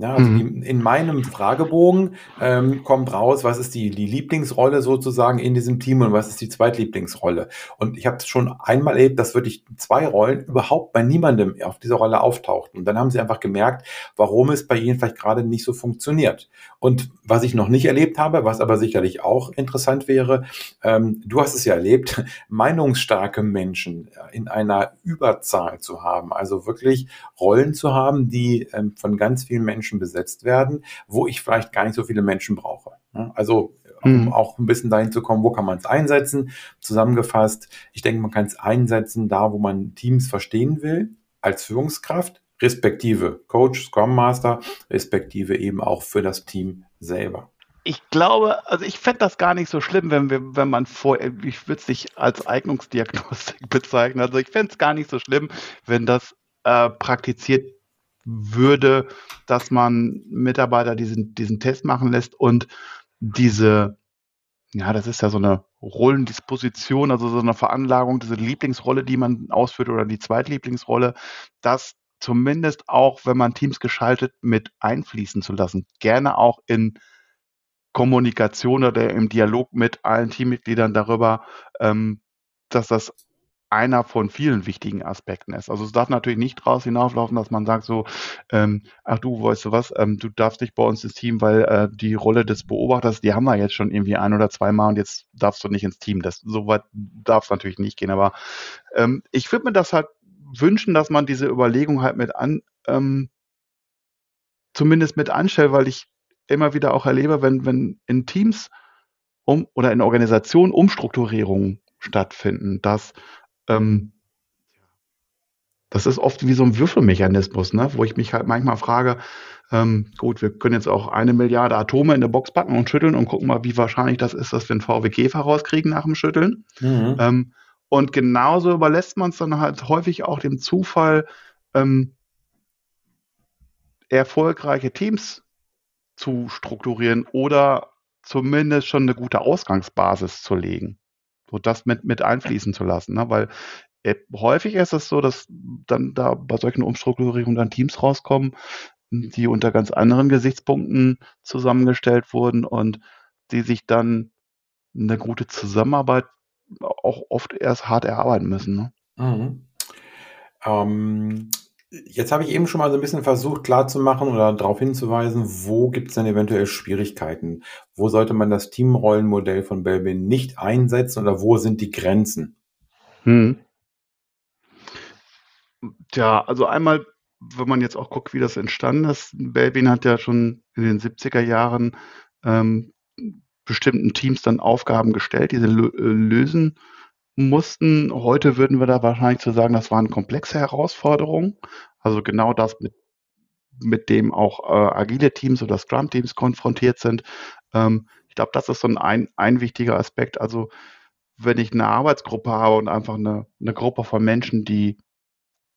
Ja, also mhm. in meinem Fragebogen ähm, kommt raus, was ist die, die Lieblingsrolle sozusagen in diesem Team und was ist die Zweitlieblingsrolle. Und ich habe schon einmal erlebt, dass wirklich zwei Rollen überhaupt bei niemandem auf dieser Rolle auftauchten. Und dann haben sie einfach gemerkt, warum es bei ihnen vielleicht gerade nicht so funktioniert. Und was ich noch nicht erlebt habe, was aber sicherlich auch interessant wäre, ähm, du hast es ja erlebt, meinungsstarke Menschen in einer Überzahl zu haben. Also wirklich Rollen zu haben, die ähm, von ganz vielen Menschen Menschen besetzt werden, wo ich vielleicht gar nicht so viele Menschen brauche. Also um mhm. auch ein bisschen dahin zu kommen, wo kann man es einsetzen. Zusammengefasst, ich denke, man kann es einsetzen da, wo man Teams verstehen will, als Führungskraft, respektive Coach, Scrum Master, respektive eben auch für das Team selber. Ich glaube, also ich fände das gar nicht so schlimm, wenn wir, wenn man vor, ich würde es nicht als Eignungsdiagnostik bezeichnen. Also ich fände es gar nicht so schlimm, wenn das äh, praktiziert würde, dass man Mitarbeiter diesen, diesen Test machen lässt und diese, ja, das ist ja so eine Rollendisposition, also so eine Veranlagung, diese Lieblingsrolle, die man ausführt oder die Zweitlieblingsrolle, das zumindest auch, wenn man Teams geschaltet, mit einfließen zu lassen. Gerne auch in Kommunikation oder im Dialog mit allen Teammitgliedern darüber, ähm, dass das einer von vielen wichtigen Aspekten ist. Also es darf natürlich nicht draus hinauflaufen, dass man sagt so, ähm, ach du, weißt du was, ähm, du darfst nicht bei uns ins Team, weil äh, die Rolle des Beobachters, die haben wir jetzt schon irgendwie ein oder zwei Mal und jetzt darfst du nicht ins Team. Das so weit darf es natürlich nicht gehen. Aber ähm, ich würde mir das halt wünschen, dass man diese Überlegung halt mit an, ähm, zumindest mit anstellt, weil ich immer wieder auch erlebe, wenn, wenn in Teams um oder in Organisationen Umstrukturierungen stattfinden, dass ähm, das ist oft wie so ein Würfelmechanismus, ne? wo ich mich halt manchmal frage, ähm, gut, wir können jetzt auch eine Milliarde Atome in eine Box packen und schütteln und gucken mal, wie wahrscheinlich das ist, dass wir einen VW Käfer rauskriegen nach dem Schütteln. Mhm. Ähm, und genauso überlässt man es dann halt häufig auch dem Zufall, ähm, erfolgreiche Teams zu strukturieren oder zumindest schon eine gute Ausgangsbasis zu legen so das mit, mit einfließen zu lassen. Ne? Weil äh, häufig ist es so, dass dann da bei solchen Umstrukturierungen dann Teams rauskommen, die unter ganz anderen Gesichtspunkten zusammengestellt wurden und die sich dann eine gute Zusammenarbeit auch oft erst hart erarbeiten müssen. Ne? Mhm. Ähm, Jetzt habe ich eben schon mal so ein bisschen versucht klarzumachen oder darauf hinzuweisen, wo gibt es denn eventuell Schwierigkeiten? Wo sollte man das Teamrollenmodell von Belbin nicht einsetzen oder wo sind die Grenzen? Hm. Tja, also einmal, wenn man jetzt auch guckt, wie das entstanden ist, Belbin hat ja schon in den 70er Jahren ähm, bestimmten Teams dann Aufgaben gestellt, diese äh, lösen mussten. Heute würden wir da wahrscheinlich zu sagen, das waren komplexe Herausforderungen. Also genau das, mit, mit dem auch äh, agile Teams oder Scrum-Teams konfrontiert sind. Ähm, ich glaube, das ist so ein, ein wichtiger Aspekt. Also wenn ich eine Arbeitsgruppe habe und einfach eine, eine Gruppe von Menschen, die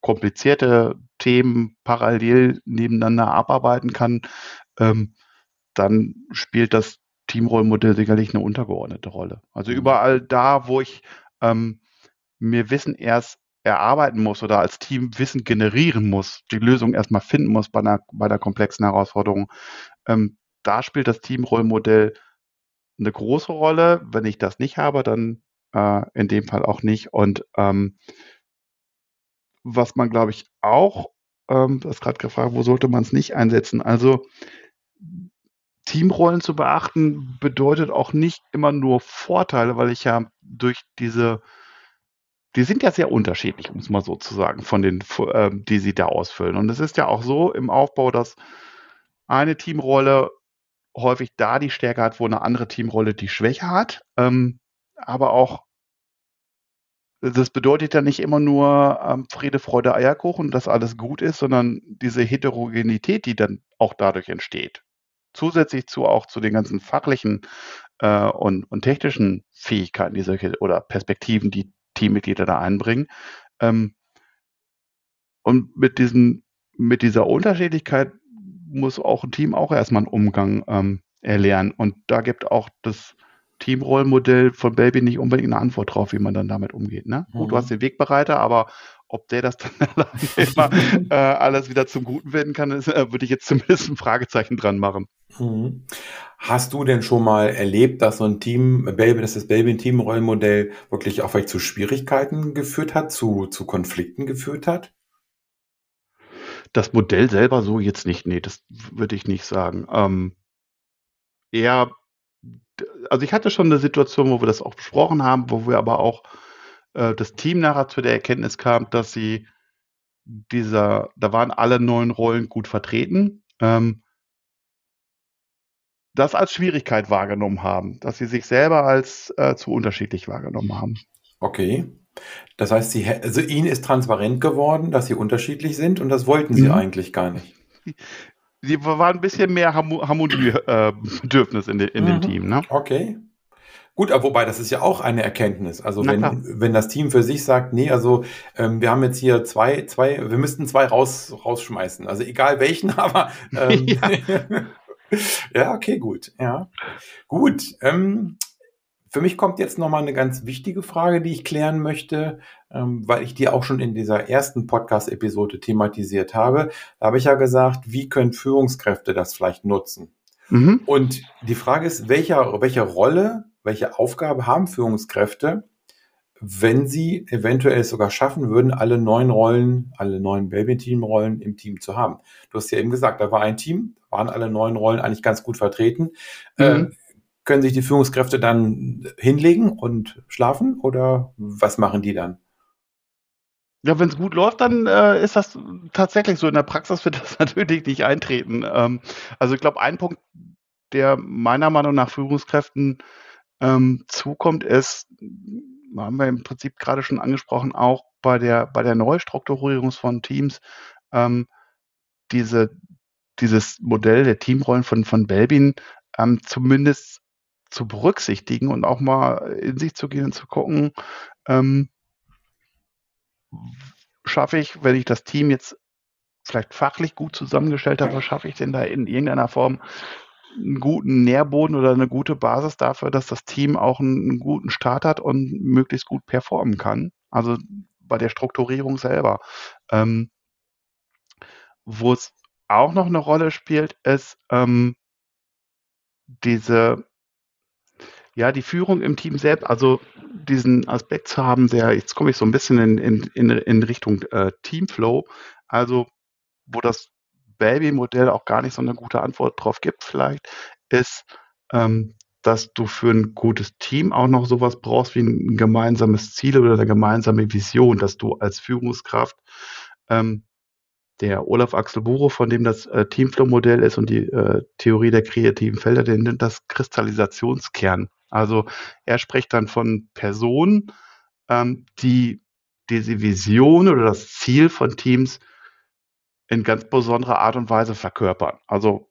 komplizierte Themen parallel nebeneinander abarbeiten kann, ähm, dann spielt das Teamrollmodell sicherlich eine untergeordnete Rolle. Also mhm. überall da, wo ich ähm, mir Wissen erst erarbeiten muss oder als Team Wissen generieren muss, die Lösung erstmal finden muss bei einer, bei einer komplexen Herausforderung. Ähm, da spielt das Teamrollmodell eine große Rolle. Wenn ich das nicht habe, dann äh, in dem Fall auch nicht. Und ähm, was man, glaube ich, auch, ähm, das gerade gefragt, wo sollte man es nicht einsetzen? Also Teamrollen zu beachten bedeutet auch nicht immer nur Vorteile, weil ich ja durch diese, die sind ja sehr unterschiedlich, um es mal so zu sagen, von den, äh, die sie da ausfüllen. Und es ist ja auch so im Aufbau, dass eine Teamrolle häufig da die Stärke hat, wo eine andere Teamrolle die Schwäche hat. Ähm, aber auch, das bedeutet ja nicht immer nur ähm, Friede, Freude, Eierkuchen, dass alles gut ist, sondern diese Heterogenität, die dann auch dadurch entsteht zusätzlich zu auch zu den ganzen fachlichen äh, und, und technischen Fähigkeiten, die solche oder Perspektiven, die Teammitglieder da einbringen. Ähm, und mit diesen, mit dieser Unterschiedlichkeit muss auch ein Team auch erstmal einen Umgang ähm, erlernen. Und da gibt auch das Teamrollmodell von Baby nicht unbedingt eine Antwort drauf, wie man dann damit umgeht. Ne? Mhm. Gut, du hast den Wegbereiter, aber ob der das dann immer äh, alles wieder zum Guten werden kann, ist, äh, würde ich jetzt zumindest ein Fragezeichen dran machen. Mhm. Hast du denn schon mal erlebt, dass so ein Team, Baby, dass das Baby-Team-Rollenmodell wirklich auch vielleicht zu Schwierigkeiten geführt hat, zu, zu Konflikten geführt hat? Das Modell selber so jetzt nicht, nee, das würde ich nicht sagen. Ähm, eher also ich hatte schon eine Situation, wo wir das auch besprochen haben, wo wir aber auch äh, das Team nachher zu der Erkenntnis kam, dass sie dieser, da waren alle neuen Rollen gut vertreten. Ähm, das als Schwierigkeit wahrgenommen haben, dass sie sich selber als äh, zu unterschiedlich wahrgenommen haben. Okay. Das heißt, sie, also ihnen ist transparent geworden, dass sie unterschiedlich sind und das wollten sie mhm. eigentlich gar nicht. Sie waren ein bisschen mehr Harmoniebedürfnis äh, in, de, in mhm. dem Team. Ne? Okay. Gut, aber wobei, das ist ja auch eine Erkenntnis. Also wenn, wenn das Team für sich sagt, nee, also ähm, wir haben jetzt hier zwei, zwei, wir müssten zwei raus, rausschmeißen. Also egal welchen, aber ähm, ja. ja, okay, gut. Ja. Gut. Ähm, für mich kommt jetzt nochmal eine ganz wichtige Frage, die ich klären möchte, ähm, weil ich die auch schon in dieser ersten Podcast-Episode thematisiert habe. Da habe ich ja gesagt, wie können Führungskräfte das vielleicht nutzen? Mhm. Und die Frage ist, welcher, welche Rolle welche Aufgabe haben Führungskräfte, wenn sie eventuell sogar schaffen würden, alle neun Rollen, alle neun Baby-Team-Rollen im Team zu haben. Du hast ja eben gesagt, da war ein Team, waren alle neun Rollen eigentlich ganz gut vertreten. Mhm. Äh, können sich die Führungskräfte dann hinlegen und schlafen oder was machen die dann? Ja, wenn es gut läuft, dann äh, ist das tatsächlich so. In der Praxis wird das natürlich nicht eintreten. Ähm, also ich glaube, ein Punkt, der meiner Meinung nach Führungskräften ähm, zukommt, ist, haben wir im Prinzip gerade schon angesprochen, auch bei der, bei der Neustrukturierung von Teams, ähm, diese, dieses Modell der Teamrollen von, von Belbin ähm, zumindest zu berücksichtigen und auch mal in sich zu gehen und zu gucken, ähm, schaffe ich, wenn ich das Team jetzt vielleicht fachlich gut zusammengestellt habe, schaffe ich denn da in irgendeiner Form einen guten Nährboden oder eine gute Basis dafür, dass das Team auch einen, einen guten Start hat und möglichst gut performen kann. Also bei der Strukturierung selber. Ähm, wo es auch noch eine Rolle spielt, ist ähm, diese, ja, die Führung im Team selbst, also diesen Aspekt zu haben, der, jetzt komme ich so ein bisschen in, in, in, Richtung äh, Teamflow, also wo das Baby-Modell auch gar nicht so eine gute Antwort drauf gibt, vielleicht, ist, ähm, dass du für ein gutes Team auch noch sowas brauchst wie ein gemeinsames Ziel oder eine gemeinsame Vision, dass du als Führungskraft ähm, der Olaf Axel Buro, von dem das äh, Teamflow-Modell ist und die äh, Theorie der kreativen Felder, der nennt das Kristallisationskern. Also er spricht dann von Personen, ähm, die diese Vision oder das Ziel von Teams in ganz besonderer Art und Weise verkörpern. Also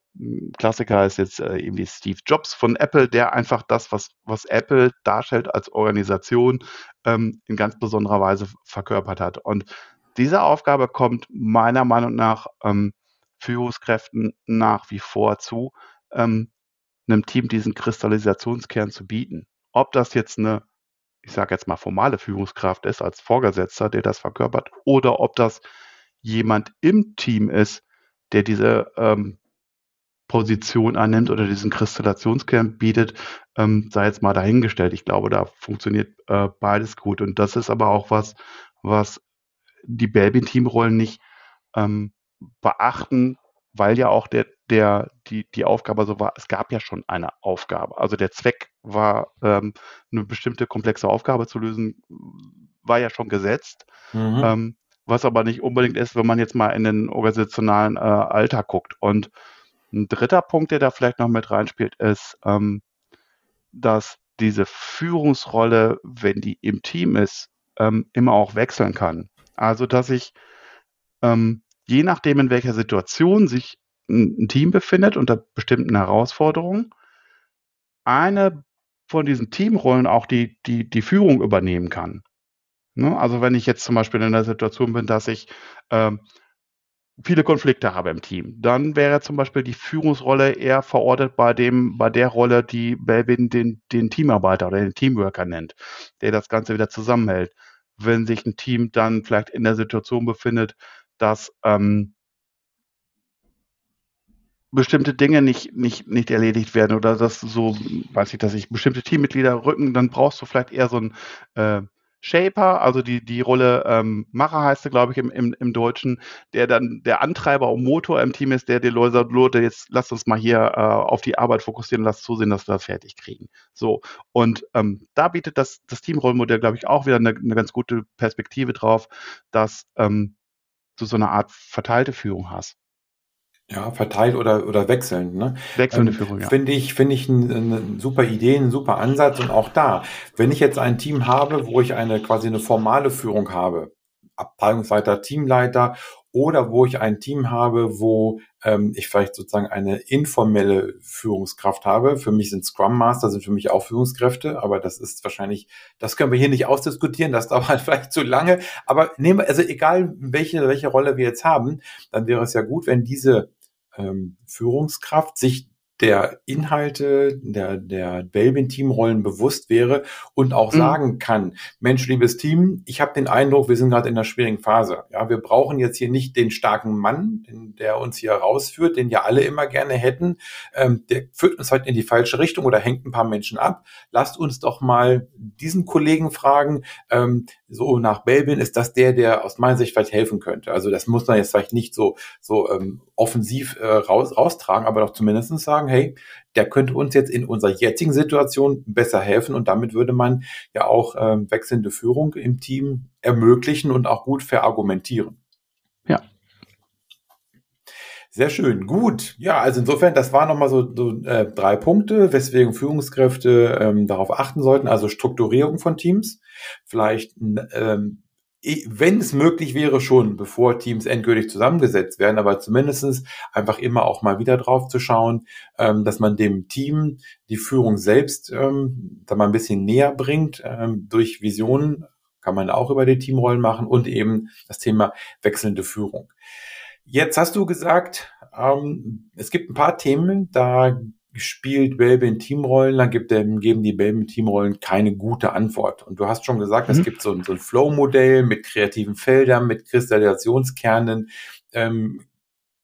Klassiker ist jetzt äh, irgendwie Steve Jobs von Apple, der einfach das, was, was Apple darstellt als Organisation, ähm, in ganz besonderer Weise verkörpert hat. Und diese Aufgabe kommt meiner Meinung nach ähm, Führungskräften nach wie vor zu, ähm, einem Team diesen Kristallisationskern zu bieten. Ob das jetzt eine, ich sage jetzt mal formale Führungskraft ist als Vorgesetzter, der das verkörpert, oder ob das jemand im Team ist, der diese ähm, Position annimmt oder diesen Kristallationskern bietet, ähm, sei jetzt mal dahingestellt. Ich glaube, da funktioniert äh, beides gut. Und das ist aber auch was, was die Belbin-Teamrollen nicht ähm, beachten, weil ja auch der, der, die, die Aufgabe so war, es gab ja schon eine Aufgabe. Also der Zweck war, ähm, eine bestimmte komplexe Aufgabe zu lösen, war ja schon gesetzt. Mhm. Was aber nicht unbedingt ist, wenn man jetzt mal in den organisationalen äh, Alltag guckt. Und ein dritter Punkt, der da vielleicht noch mit reinspielt, ist, ähm, dass diese Führungsrolle, wenn die im Team ist, ähm, immer auch wechseln kann. Also, dass ich ähm, je nachdem, in welcher Situation sich ein, ein Team befindet, unter bestimmten Herausforderungen, eine von diesen Teamrollen auch die, die, die Führung übernehmen kann. Ne? Also wenn ich jetzt zum Beispiel in der Situation bin, dass ich ähm, viele Konflikte habe im Team, dann wäre zum Beispiel die Führungsrolle eher verortet bei dem, bei der Rolle, die Belbin den, den Teamarbeiter oder den Teamworker nennt, der das Ganze wieder zusammenhält. Wenn sich ein Team dann vielleicht in der Situation befindet, dass ähm, bestimmte Dinge nicht, nicht, nicht erledigt werden oder dass so, weiß ich, dass sich bestimmte Teammitglieder rücken, dann brauchst du vielleicht eher so ein äh, Shaper, also die, die Rolle ähm, Macher heißt er, glaube ich, im, im, im Deutschen, der dann der Antreiber und Motor im Team ist, der die Leute sagt, Leute, jetzt lasst uns mal hier äh, auf die Arbeit fokussieren, lasst zusehen, dass wir das fertig kriegen. So, und ähm, da bietet das, das Teamrollenmodell, glaube ich, auch wieder eine, eine ganz gute Perspektive drauf, dass ähm, du so eine Art verteilte Führung hast. Ja, verteilt oder, oder wechselnd. Ne? Wechselnde ähm, Führung, ja. Finde ich, finde ich eine, eine super Idee, ein super Ansatz. Und auch da, wenn ich jetzt ein Team habe, wo ich eine quasi eine formale Führung habe, Abteilungsleiter, Teamleiter oder wo ich ein Team habe, wo ähm, ich vielleicht sozusagen eine informelle Führungskraft habe. Für mich sind Scrum Master, sind für mich auch Führungskräfte, aber das ist wahrscheinlich, das können wir hier nicht ausdiskutieren, das dauert vielleicht zu lange. Aber nehmen wir, also egal welche, welche Rolle wir jetzt haben, dann wäre es ja gut, wenn diese ähm, Führungskraft sich der Inhalte der, der Belbin-Teamrollen bewusst wäre und auch mhm. sagen kann, Mensch, liebes Team, ich habe den Eindruck, wir sind gerade in einer schwierigen Phase. Ja, wir brauchen jetzt hier nicht den starken Mann, den, der uns hier rausführt, den ja alle immer gerne hätten. Ähm, der führt uns halt in die falsche Richtung oder hängt ein paar Menschen ab. Lasst uns doch mal diesen Kollegen fragen, ähm, so nach Belbin ist das der, der aus meiner Sicht vielleicht helfen könnte. Also das muss man jetzt vielleicht nicht so, so ähm, offensiv äh, raus, raustragen, aber doch zumindest sagen, hey, der könnte uns jetzt in unserer jetzigen Situation besser helfen und damit würde man ja auch ähm, wechselnde Führung im Team ermöglichen und auch gut verargumentieren. Ja. Sehr schön, gut. Ja, also insofern, das waren nochmal so, so äh, drei Punkte, weswegen Führungskräfte ähm, darauf achten sollten. Also Strukturierung von Teams, vielleicht ähm, wenn es möglich wäre, schon bevor Teams endgültig zusammengesetzt werden, aber zumindestens einfach immer auch mal wieder drauf zu schauen, ähm, dass man dem Team die Führung selbst ähm, da mal ein bisschen näher bringt. Ähm, durch Visionen kann man auch über die Teamrollen machen und eben das Thema wechselnde Führung. Jetzt hast du gesagt, ähm, es gibt ein paar Themen, da spielt Belbe in Teamrollen, dann gibt, ähm, geben die Belbe in Teamrollen keine gute Antwort. Und du hast schon gesagt, mhm. es gibt so ein, so ein Flow-Modell mit kreativen Feldern, mit Kristallisationskernen. Ähm,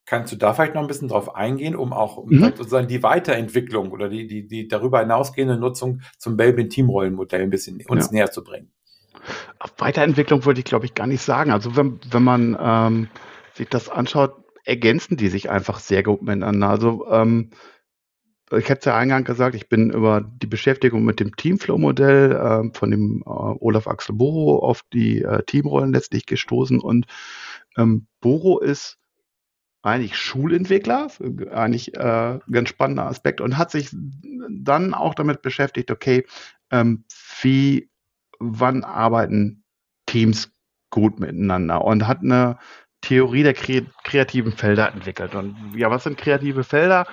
kannst du da vielleicht noch ein bisschen drauf eingehen, um auch mhm. sozusagen die Weiterentwicklung oder die, die, die darüber hinausgehende Nutzung zum Belbin Teamrollenmodell ein bisschen uns ja. näher zu bringen? Auf Weiterentwicklung würde ich, glaube ich, gar nicht sagen. Also wenn, wenn man ähm, sich das anschaut, ergänzen die sich einfach sehr gut miteinander. Also ähm, ich hätte ja eingangs gesagt, ich bin über die Beschäftigung mit dem Teamflow-Modell äh, von dem äh, Olaf Axel Boro auf die äh, Teamrollen letztlich gestoßen und ähm, Boro ist eigentlich Schulentwickler, eigentlich äh, ganz spannender Aspekt und hat sich dann auch damit beschäftigt, okay, ähm, wie, wann arbeiten Teams gut miteinander und hat eine Theorie der kreativen Felder entwickelt. Und ja, was sind kreative Felder?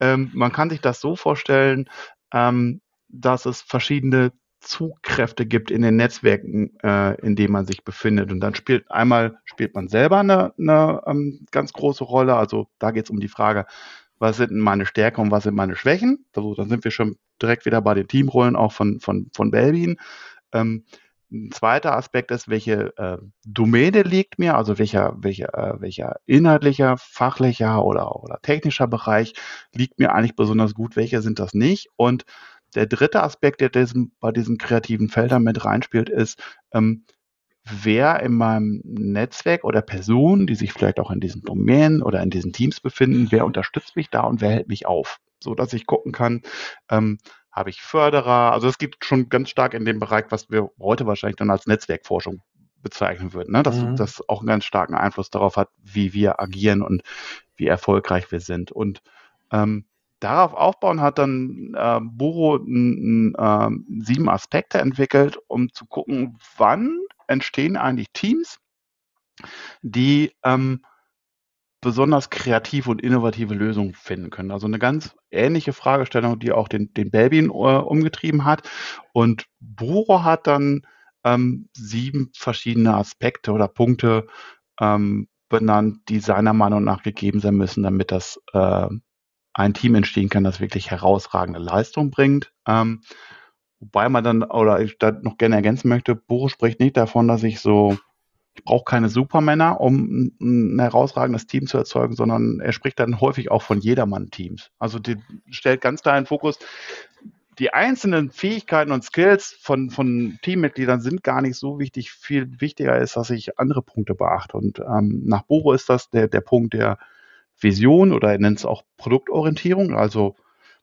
Ähm, man kann sich das so vorstellen, ähm, dass es verschiedene Zugkräfte gibt in den Netzwerken, äh, in denen man sich befindet. Und dann spielt einmal spielt man selber eine, eine ähm, ganz große Rolle. Also da geht es um die Frage, was sind meine Stärken und was sind meine Schwächen? Also, dann sind wir schon direkt wieder bei den Teamrollen auch von, von, von Belbin. Ähm, ein zweiter Aspekt ist, welche äh, Domäne liegt mir, also welcher, welcher, äh, welcher inhaltlicher, fachlicher oder, oder technischer Bereich liegt mir eigentlich besonders gut, welche sind das nicht. Und der dritte Aspekt, der diesem, bei diesen kreativen Feldern mit reinspielt, ist, ähm, wer in meinem Netzwerk oder Personen, die sich vielleicht auch in diesen Domänen oder in diesen Teams befinden, wer unterstützt mich da und wer hält mich auf, so dass ich gucken kann, ähm, habe ich Förderer. Also es gibt schon ganz stark in dem Bereich, was wir heute wahrscheinlich dann als Netzwerkforschung bezeichnen würden, ne? dass mhm. das auch einen ganz starken Einfluss darauf hat, wie wir agieren und wie erfolgreich wir sind. Und ähm, darauf aufbauen hat dann äh, Buro n, n, äh, sieben Aspekte entwickelt, um zu gucken, wann entstehen eigentlich Teams, die ähm, besonders kreative und innovative Lösungen finden können. Also eine ganz ähnliche Fragestellung, die auch den, den Belbin äh, umgetrieben hat. Und Buro hat dann ähm, sieben verschiedene Aspekte oder Punkte ähm, benannt, die seiner Meinung nach gegeben sein müssen, damit das äh, ein Team entstehen kann, das wirklich herausragende Leistung bringt. Ähm, wobei man dann, oder ich da noch gerne ergänzen möchte, Buro spricht nicht davon, dass ich so ich brauche keine Supermänner, um ein herausragendes Team zu erzeugen, sondern er spricht dann häufig auch von Jedermann-Teams. Also die stellt ganz klar in Fokus, die einzelnen Fähigkeiten und Skills von, von Teammitgliedern sind gar nicht so wichtig. Viel wichtiger ist, dass ich andere Punkte beachte. Und ähm, nach Boro ist das der, der Punkt der Vision oder er nennt es auch Produktorientierung. Also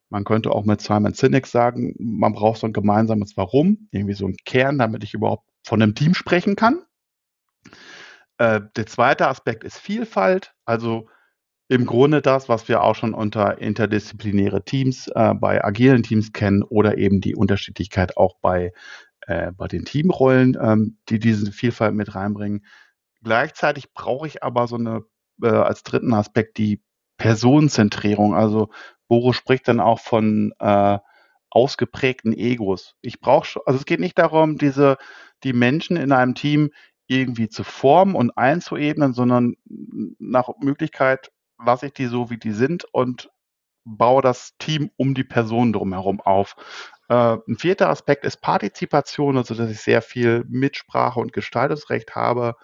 man könnte auch mit Simon Sinek sagen, man braucht so ein gemeinsames Warum, irgendwie so ein Kern, damit ich überhaupt von einem Team sprechen kann. Äh, der zweite Aspekt ist Vielfalt. Also im Grunde das, was wir auch schon unter interdisziplinäre Teams äh, bei agilen Teams kennen oder eben die Unterschiedlichkeit auch bei, äh, bei den Teamrollen, ähm, die diese Vielfalt mit reinbringen. Gleichzeitig brauche ich aber so eine äh, als dritten Aspekt die Personenzentrierung. Also Boris spricht dann auch von äh, ausgeprägten Egos. Ich brauche, also es geht nicht darum, diese die Menschen in einem Team irgendwie zu formen und einzuebnen, sondern nach Möglichkeit lasse ich die so, wie die sind und baue das Team um die Person drumherum auf. Äh, ein vierter Aspekt ist Partizipation, also dass ich sehr viel Mitsprache und Gestaltungsrecht habe.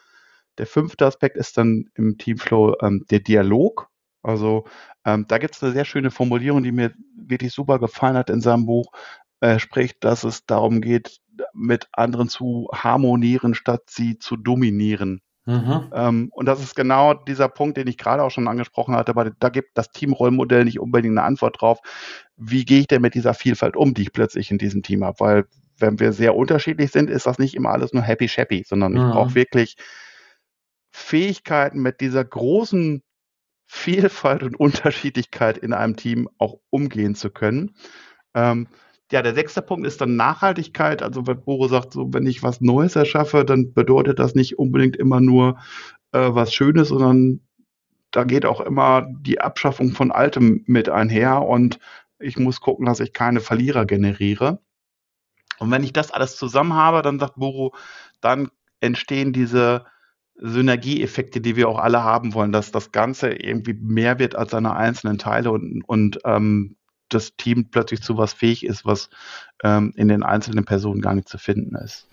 Der fünfte Aspekt ist dann im Teamflow ähm, der Dialog. Also ähm, da gibt es eine sehr schöne Formulierung, die mir wirklich super gefallen hat in seinem Buch. Er spricht, dass es darum geht, mit anderen zu harmonieren, statt sie zu dominieren. Mhm. Ähm, und das ist genau dieser Punkt, den ich gerade auch schon angesprochen hatte, weil da gibt das Teamrollmodell nicht unbedingt eine Antwort drauf. Wie gehe ich denn mit dieser Vielfalt um, die ich plötzlich in diesem Team habe? Weil wenn wir sehr unterschiedlich sind, ist das nicht immer alles nur happy shappy, sondern mhm. ich brauche wirklich Fähigkeiten mit dieser großen Vielfalt und Unterschiedlichkeit in einem Team auch umgehen zu können. Ähm, ja, der sechste Punkt ist dann Nachhaltigkeit. Also wenn Boro sagt, so wenn ich was Neues erschaffe, dann bedeutet das nicht unbedingt immer nur äh, was Schönes, sondern da geht auch immer die Abschaffung von Altem mit einher und ich muss gucken, dass ich keine Verlierer generiere. Und wenn ich das alles zusammen habe, dann sagt Boro, dann entstehen diese Synergieeffekte, die wir auch alle haben wollen, dass das Ganze irgendwie mehr wird als seine einzelnen Teile und, und ähm, das Team plötzlich zu was fähig ist, was ähm, in den einzelnen Personen gar nicht zu finden ist.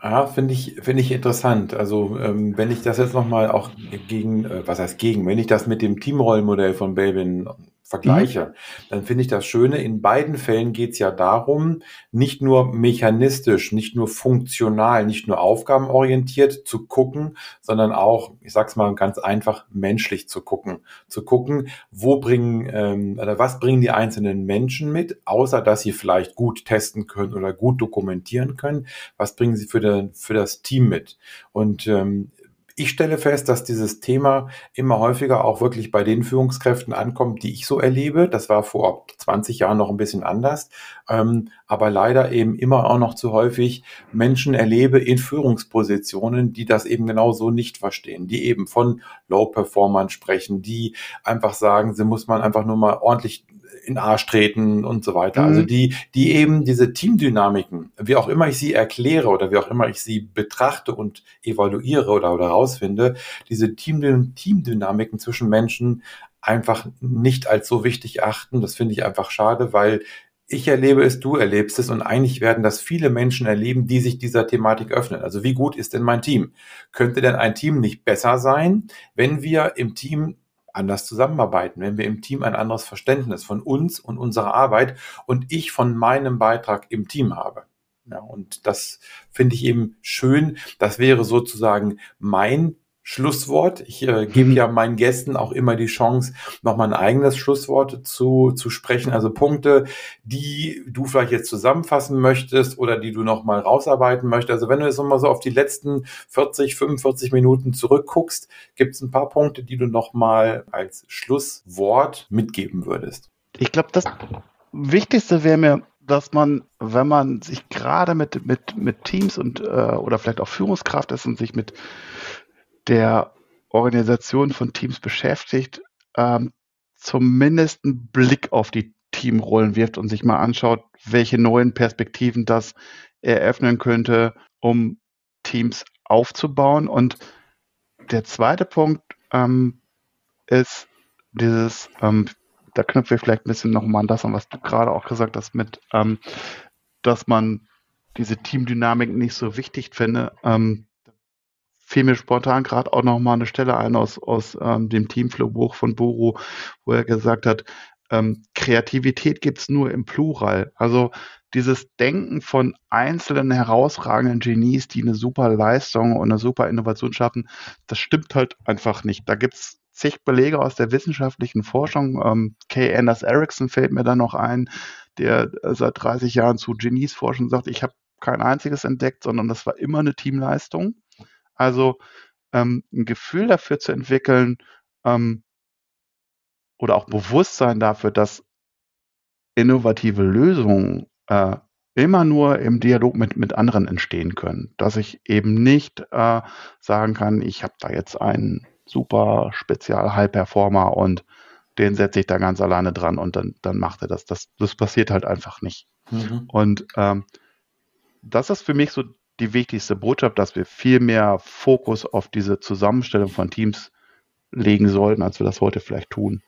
Ah, finde ich, finde ich interessant. Also, ähm, wenn ich das jetzt nochmal auch gegen, äh, was heißt gegen, wenn ich das mit dem Teamrollmodell von Belvin vergleiche, mhm. dann finde ich das Schöne, in beiden Fällen geht es ja darum, nicht nur mechanistisch, nicht nur funktional, nicht nur aufgabenorientiert zu gucken, sondern auch, ich sag's mal ganz einfach, menschlich zu gucken. Zu gucken, wo bringen ähm, oder was bringen die einzelnen Menschen mit, außer dass sie vielleicht gut testen können oder gut dokumentieren können, was bringen sie für, den, für das Team mit. Und ähm, ich stelle fest, dass dieses Thema immer häufiger auch wirklich bei den Führungskräften ankommt, die ich so erlebe. Das war vor 20 Jahren noch ein bisschen anders, ähm, aber leider eben immer auch noch zu häufig Menschen erlebe in Führungspositionen, die das eben genau so nicht verstehen, die eben von Low-Performern sprechen, die einfach sagen, sie muss man einfach nur mal ordentlich in den Arsch treten und so weiter. Also mhm. Also die, die eben diese Teamdynamiken, wie auch immer ich sie erkläre oder wie auch immer ich sie betrachte und evaluiere oder, oder rausfinde, diese Team, Teamdynamiken zwischen Menschen einfach nicht als so wichtig achten. Das finde ich einfach schade, weil ich erlebe es, du erlebst es und eigentlich werden das viele Menschen erleben, die sich dieser Thematik öffnen. Also wie gut ist denn mein Team? Könnte denn ein Team nicht besser sein, wenn wir im Team anders zusammenarbeiten, wenn wir im Team ein anderes Verständnis von uns und unserer Arbeit und ich von meinem Beitrag im Team habe. Ja, und das finde ich eben schön. Das wäre sozusagen mein Schlusswort. Ich äh, gebe ja meinen Gästen auch immer die Chance, nochmal ein eigenes Schlusswort zu, zu sprechen. Also Punkte, die du vielleicht jetzt zusammenfassen möchtest oder die du nochmal rausarbeiten möchtest. Also wenn du jetzt nochmal so auf die letzten 40, 45 Minuten zurückguckst, gibt es ein paar Punkte, die du nochmal als Schlusswort mitgeben würdest. Ich glaube, das Wichtigste wäre mir, dass man, wenn man sich gerade mit, mit, mit Teams und äh, oder vielleicht auch Führungskraft ist und sich mit der Organisation von Teams beschäftigt, ähm, zumindest einen Blick auf die Teamrollen wirft und sich mal anschaut, welche neuen Perspektiven das eröffnen könnte, um Teams aufzubauen. Und der zweite Punkt ähm, ist dieses, ähm, da knüpfen wir vielleicht ein bisschen nochmal an das an, was du gerade auch gesagt hast, mit, ähm, dass man diese Teamdynamik nicht so wichtig finde. Ähm, fiel mir spontan gerade auch noch mal eine Stelle ein aus, aus ähm, dem Teamflow-Buch von Buru, wo er gesagt hat, ähm, Kreativität gibt's nur im Plural. Also dieses Denken von einzelnen herausragenden Genies, die eine super Leistung und eine super Innovation schaffen, das stimmt halt einfach nicht. Da gibt's zig Belege aus der wissenschaftlichen Forschung. Ähm, Kay Anders Erickson fällt mir da noch ein, der äh, seit 30 Jahren zu Genies forschen und sagt, ich habe kein einziges entdeckt, sondern das war immer eine Teamleistung. Also ähm, ein Gefühl dafür zu entwickeln, ähm, oder auch Bewusstsein dafür, dass innovative Lösungen äh, immer nur im Dialog mit, mit anderen entstehen können. Dass ich eben nicht äh, sagen kann, ich habe da jetzt einen super Spezial-High-Performer und den setze ich da ganz alleine dran und dann, dann macht er das. Das, das passiert halt einfach nicht. Mhm. Und ähm, das ist für mich so die wichtigste Botschaft, dass wir viel mehr Fokus auf diese Zusammenstellung von Teams legen sollten, als wir das heute vielleicht tun.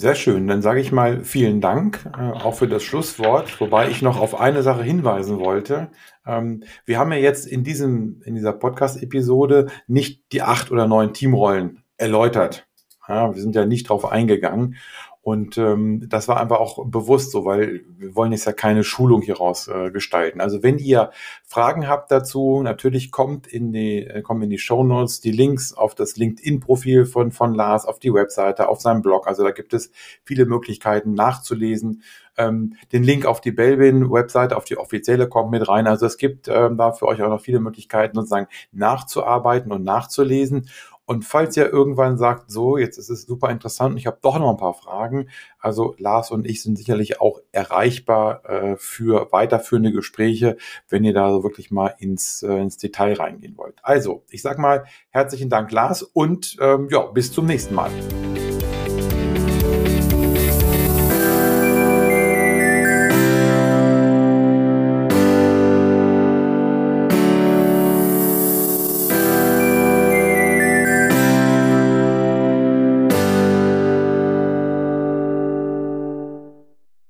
Sehr schön. Dann sage ich mal vielen Dank äh, auch für das Schlusswort, wobei ich noch auf eine Sache hinweisen wollte. Ähm, wir haben ja jetzt in diesem in dieser Podcast-Episode nicht die acht oder neun Teamrollen erläutert. Ja, wir sind ja nicht drauf eingegangen. Und ähm, das war einfach auch bewusst so, weil wir wollen jetzt ja keine Schulung hieraus äh, gestalten. Also wenn ihr Fragen habt dazu, natürlich kommt in die, äh, kommen in die Show Notes die Links auf das LinkedIn-Profil von, von Lars, auf die Webseite, auf seinem Blog. Also da gibt es viele Möglichkeiten nachzulesen. Ähm, den Link auf die Belbin-Webseite, auf die offizielle kommt mit rein. Also es gibt ähm, da für euch auch noch viele Möglichkeiten, sozusagen nachzuarbeiten und nachzulesen. Und falls ihr irgendwann sagt, so, jetzt ist es super interessant und ich habe doch noch ein paar Fragen, also Lars und ich sind sicherlich auch erreichbar äh, für weiterführende Gespräche, wenn ihr da so wirklich mal ins, äh, ins Detail reingehen wollt. Also, ich sag mal herzlichen Dank, Lars, und ähm, ja, bis zum nächsten Mal.